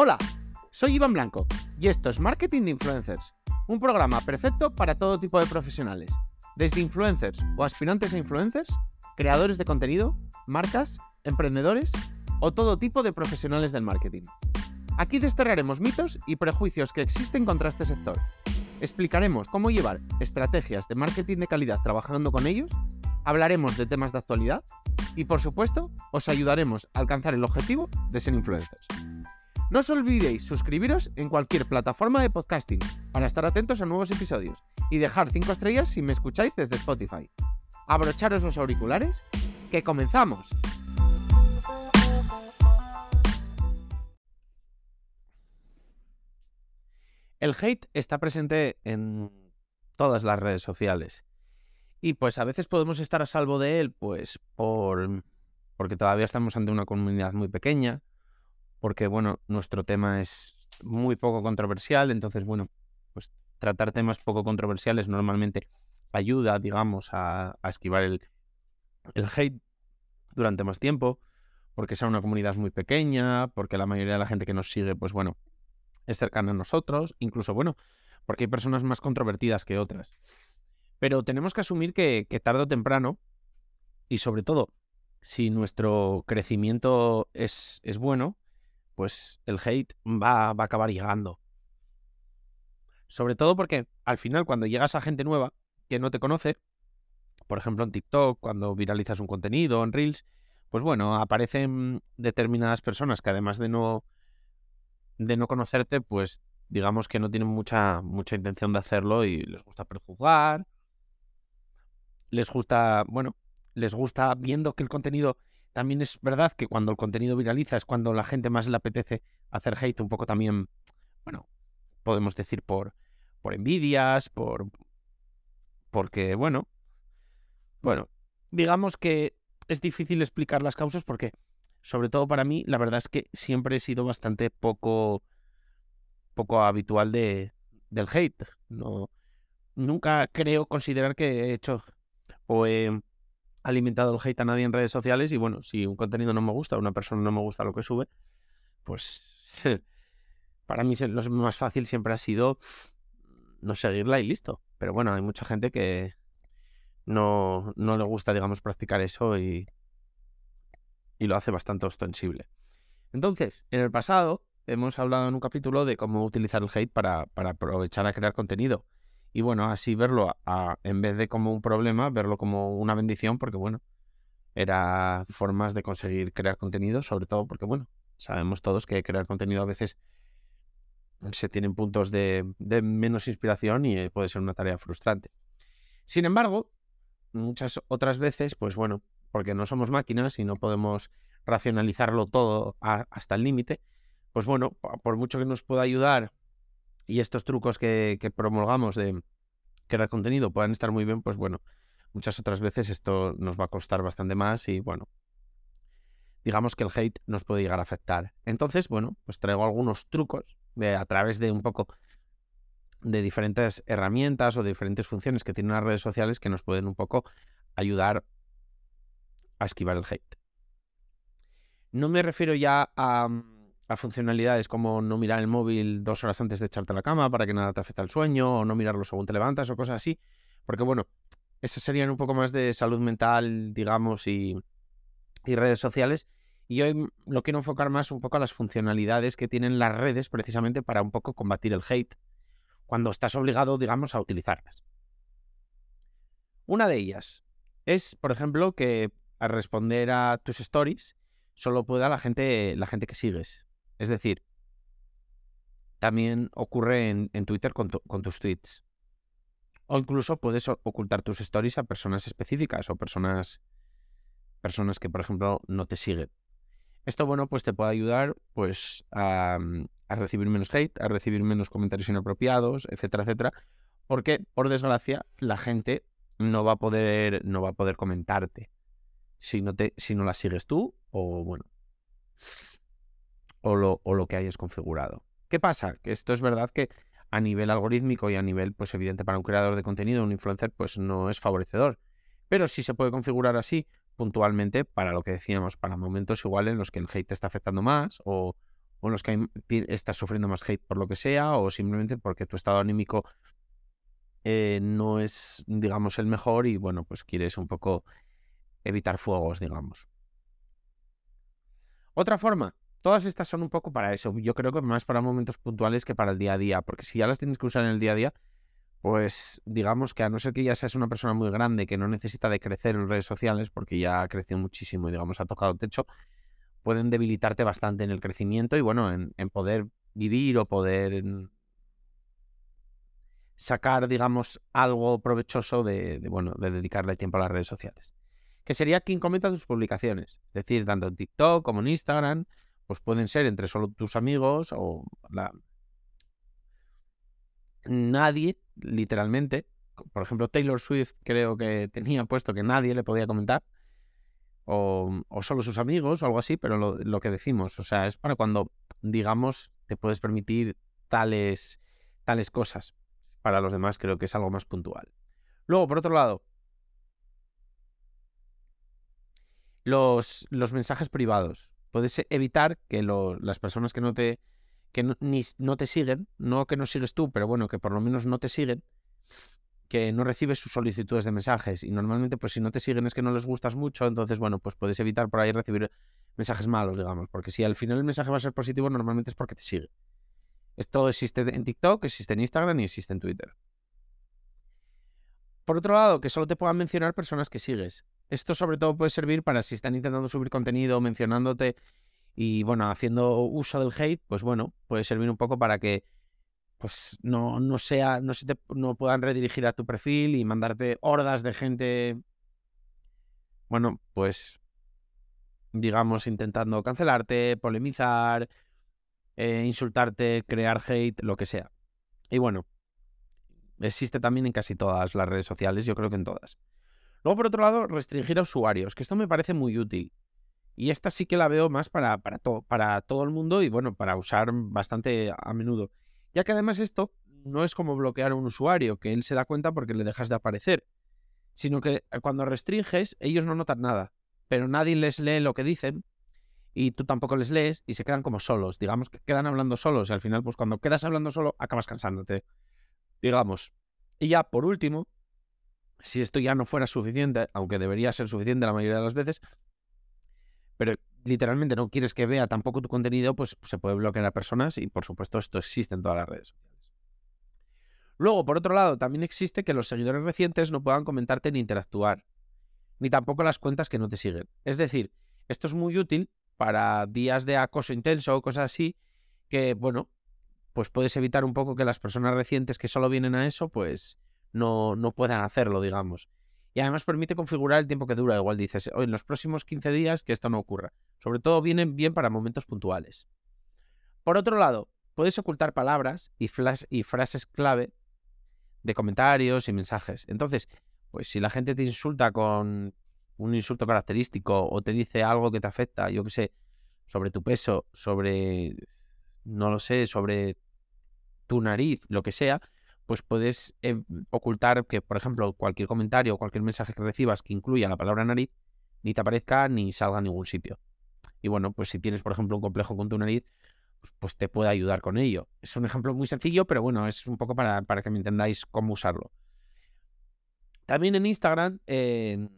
Hola, soy Iván Blanco y esto es Marketing de Influencers, un programa perfecto para todo tipo de profesionales, desde influencers o aspirantes a influencers, creadores de contenido, marcas, emprendedores o todo tipo de profesionales del marketing. Aquí desterraremos mitos y prejuicios que existen contra este sector. Explicaremos cómo llevar estrategias de marketing de calidad trabajando con ellos, hablaremos de temas de actualidad y por supuesto os ayudaremos a alcanzar el objetivo de ser influencers. No os olvidéis suscribiros en cualquier plataforma de podcasting para estar atentos a nuevos episodios y dejar 5 estrellas si me escucháis desde Spotify. Abrocharos los auriculares, que comenzamos. El hate está presente en todas las redes sociales. Y pues a veces podemos estar a salvo de él, pues por porque todavía estamos ante una comunidad muy pequeña, porque bueno, nuestro tema es muy poco controversial, entonces bueno, pues tratar temas poco controversiales normalmente ayuda, digamos, a, esquivar el, el hate durante más tiempo, porque es una comunidad muy pequeña, porque la mayoría de la gente que nos sigue, pues bueno, es cercana a nosotros, incluso bueno, porque hay personas más controvertidas que otras. Pero tenemos que asumir que, que tarde o temprano, y sobre todo si nuestro crecimiento es, es bueno, pues el hate va, va a acabar llegando. Sobre todo porque al final cuando llegas a gente nueva que no te conoce, por ejemplo en TikTok, cuando viralizas un contenido, en Reels, pues bueno, aparecen determinadas personas que además de no, de no conocerte, pues digamos que no tienen mucha, mucha intención de hacerlo y les gusta prejuzgar, les gusta, bueno, les gusta viendo que el contenido también es verdad que cuando el contenido viraliza es cuando la gente más le apetece hacer hate un poco también, bueno, podemos decir por, por envidias, por... porque, bueno, bueno, digamos que es difícil explicar las causas porque, sobre todo para mí, la verdad es que siempre he sido bastante poco, poco habitual de, del hate. No, nunca creo considerar que he hecho o he alimentado el hate a nadie en redes sociales y bueno, si un contenido no me gusta, una persona no me gusta lo que sube, pues para mí lo más fácil siempre ha sido no seguirla y listo. Pero bueno, hay mucha gente que no, no le gusta, digamos, practicar eso y, y lo hace bastante ostensible. Entonces, en el pasado hemos hablado en un capítulo de cómo utilizar el hate para, para aprovechar a crear contenido y bueno, así verlo en vez de como un problema, verlo como una bendición, porque bueno, era formas de conseguir crear contenido, sobre todo porque bueno, sabemos todos que crear contenido a veces se tienen puntos de, menos inspiración y eh, puede ser una tarea frustrante. Sin embargo, muchas otras veces, pues bueno, porque no somos máquinas y no podemos racionalizarlo todo hasta el límite, pues bueno, por mucho que nos pueda ayudar y estos trucos que, promulgamos de crear contenido puedan estar muy bien, pues bueno, muchas otras veces esto nos va a costar bastante más y bueno, digamos que el hate nos puede llegar a afectar. Entonces, bueno, pues traigo algunos trucos de, a través de un poco de diferentes herramientas o diferentes funciones que tienen las redes sociales que nos pueden un poco ayudar a esquivar el hate. No me refiero ya a a funcionalidades como no mirar el móvil dos horas antes de echarte a la cama para que nada te afecte al sueño, o no mirarlo según te levantas, o cosas así. Porque bueno, esas serían un poco más de salud mental, digamos, y, y redes sociales. Y hoy lo quiero enfocar más un poco a las funcionalidades que tienen las redes precisamente para un poco combatir el hate cuando estás obligado, digamos, a utilizarlas. Una de ellas es, por ejemplo, que al responder a tus stories solo pueda la gente, la gente que sigues. Es decir, también ocurre en, Twitter con, tus tweets. O incluso puedes ocultar tus stories a personas específicas o personas, personas que, por ejemplo, no te siguen. Esto, bueno, pues te puede ayudar pues, a, mm, a recibir menos hate, a recibir menos comentarios inapropiados, etcétera, etcétera. Porque, por desgracia, la gente no va a poder, no va a poder comentarte si no, te, si no la sigues tú o, bueno, o lo, o lo que hayas configurado. ¿Qué pasa? Que esto es verdad que a nivel algorítmico y a nivel, pues evidente, para un creador de contenido, un influencer, pues no es favorecedor. Pero sí se puede configurar así puntualmente para lo que decíamos, para momentos igual en los que el hate te está afectando más o, o en los que estás sufriendo más hate por lo que sea, o simplemente porque tu estado anímico eh, no es, digamos, el mejor y bueno, pues quieres un poco evitar fuegos, digamos. Otra forma, todas estas son un poco para eso. Yo creo que más para momentos puntuales que para el día a día, porque si ya las tienes que usar en el día a día, pues digamos que a no ser que ya seas una persona muy grande que no necesita de crecer en redes sociales, porque ya ha crecido muchísimo y digamos ha tocado techo, pueden debilitarte bastante en el crecimiento y bueno, en, poder vivir o poder sacar, digamos, algo provechoso de, bueno, de dedicarle tiempo a las redes sociales. Que sería quien comenta tus publicaciones. Es decir, tanto en TikTok como en Instagram, pues pueden ser entre solo tus amigos o la... Nadie literalmente. Por ejemplo, Taylor Swift creo que tenía puesto que nadie le podía comentar. O, solo sus amigos o algo así, pero lo, que decimos, o sea, es para cuando, digamos, te puedes permitir tales, tales cosas. Para los demás creo que es algo más puntual. Luego, por otro lado, los, los mensajes privados. Puedes evitar que las personas que no te que no, ni, no te siguen, no que no sigues tú, pero bueno, que por lo menos no te siguen, que no recibes sus solicitudes de mensajes y normalmente pues si no te siguen es que no les gustas mucho, entonces bueno, pues puedes evitar por ahí recibir mensajes malos, digamos, porque si al final el mensaje va a ser positivo, normalmente es porque te sigue. Esto existe en TikTok, existe en Instagram y existe en Twitter. Por otro lado, que solo te puedan mencionar personas que sigues. Esto sobre todo puede servir para si están intentando subir contenido mencionándote y bueno, haciendo uso del hate, pues bueno, puede servir un poco para que pues no, no sea, no se te, no puedan redirigir a tu perfil y mandarte hordas de gente, bueno, pues digamos intentando cancelarte, polemizar, eh, insultarte, crear hate, lo que sea. Y bueno, existe también en casi todas las redes sociales, yo creo que en todas. Luego, por otro lado, restringir a usuarios, que esto me parece muy útil. Y esta sí que la veo más para, para, para todo el mundo y bueno, para usar bastante a menudo. Ya que además esto no es como bloquear a un usuario, que él se da cuenta porque le dejas de aparecer, sino que eh, cuando restringes ellos no notan nada, pero nadie les lee lo que dicen y tú tampoco les lees y se quedan como solos, digamos que quedan hablando solos y al final pues cuando quedas hablando solo acabas cansándote, digamos. Y ya por último, si esto ya no fuera suficiente, aunque debería ser suficiente la mayoría de las veces, pero literalmente no quieres que vea tampoco tu contenido, pues se puede bloquear a personas y por supuesto esto existe en todas las redes sociales. Luego, por otro lado, también existe que los seguidores recientes no puedan comentarte ni interactuar, ni tampoco las cuentas que no te siguen. Es decir, esto es muy útil para días de acoso intenso o cosas así, que bueno, pues puedes evitar un poco que las personas recientes que solo vienen a eso, pues no, no puedan hacerlo, digamos. Y además permite configurar el tiempo que dura. Igual dices, en los próximos 15 días que esto no ocurra. Sobre todo vienen bien para momentos puntuales. Por otro lado, puedes ocultar palabras y, y frases clave de comentarios y mensajes. Entonces, pues si la gente te insulta con un insulto característico o te dice algo que te afecta, yo qué sé, sobre tu peso, sobre, no lo sé, sobre tu nariz, lo que sea, pues puedes eh, ocultar que, por ejemplo, cualquier comentario o cualquier mensaje que recibas que incluya la palabra nariz, ni te aparezca ni salga a ningún sitio. Y bueno, pues si tienes, por ejemplo, un complejo con tu nariz, pues, pues, te puede ayudar con ello. Es un ejemplo muy sencillo, pero bueno, es un poco para, para que me entendáis cómo usarlo. También en Instagram eh,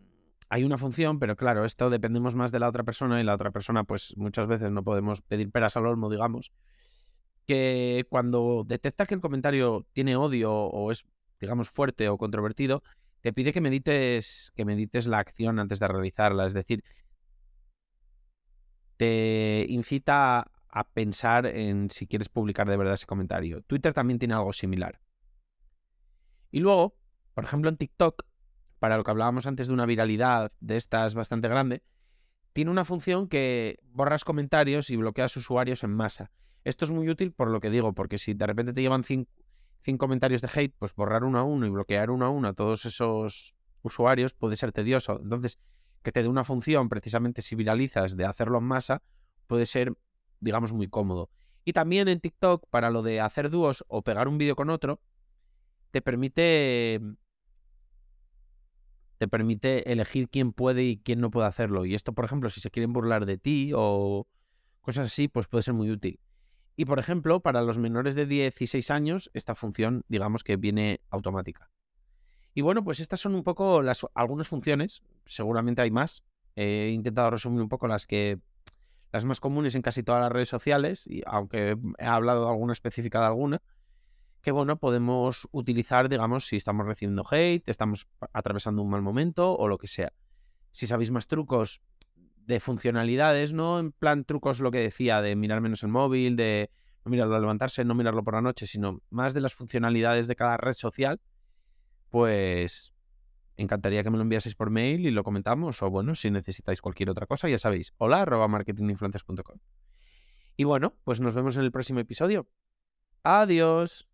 hay una función, pero claro, esto dependemos más de la otra persona y la otra persona, pues muchas veces no podemos pedir peras al olmo, digamos que cuando detecta que el comentario tiene odio o es, digamos, fuerte o controvertido, te pide que medites, que medites la acción antes de realizarla. Es decir, te incita a pensar en si quieres publicar de verdad ese comentario. Twitter también tiene algo similar. Y luego, por ejemplo, en TikTok, para lo que hablábamos antes de una viralidad de estas bastante grande, tiene una función que borras comentarios y bloqueas usuarios en masa. Esto es muy útil por lo que digo, porque si de repente te llevan 100 comentarios de hate, pues borrar uno a uno y bloquear uno a uno a todos esos usuarios puede ser tedioso. Entonces, que te dé una función, precisamente si viralizas, de hacerlo en masa, puede ser, digamos, muy cómodo. Y también en TikTok, para lo de hacer dúos o pegar un vídeo con otro, te permite te permite elegir quién puede y quién no puede hacerlo. Y esto, por ejemplo, si se quieren burlar de ti o cosas así, pues puede ser muy útil. Y por ejemplo, para los menores de 16 años, esta función, digamos que viene automática. Y bueno, pues estas son un poco las algunas funciones, seguramente hay más. He intentado resumir un poco las que las más comunes en casi todas las redes sociales, y aunque he hablado de alguna específica de alguna, que bueno, podemos utilizar, digamos, si estamos recibiendo hate, estamos atravesando un mal momento o lo que sea. Si sabéis más trucos de funcionalidades, no en plan trucos lo que decía, de mirar menos el móvil, de no mirarlo al levantarse, no mirarlo por la noche, sino más de las funcionalidades de cada red social, pues encantaría que me lo enviaseis por mail y lo comentamos. O bueno, si necesitáis cualquier otra cosa, ya sabéis, hola arroba marketinginfluencers.com. Y bueno, pues nos vemos en el próximo episodio. Adiós.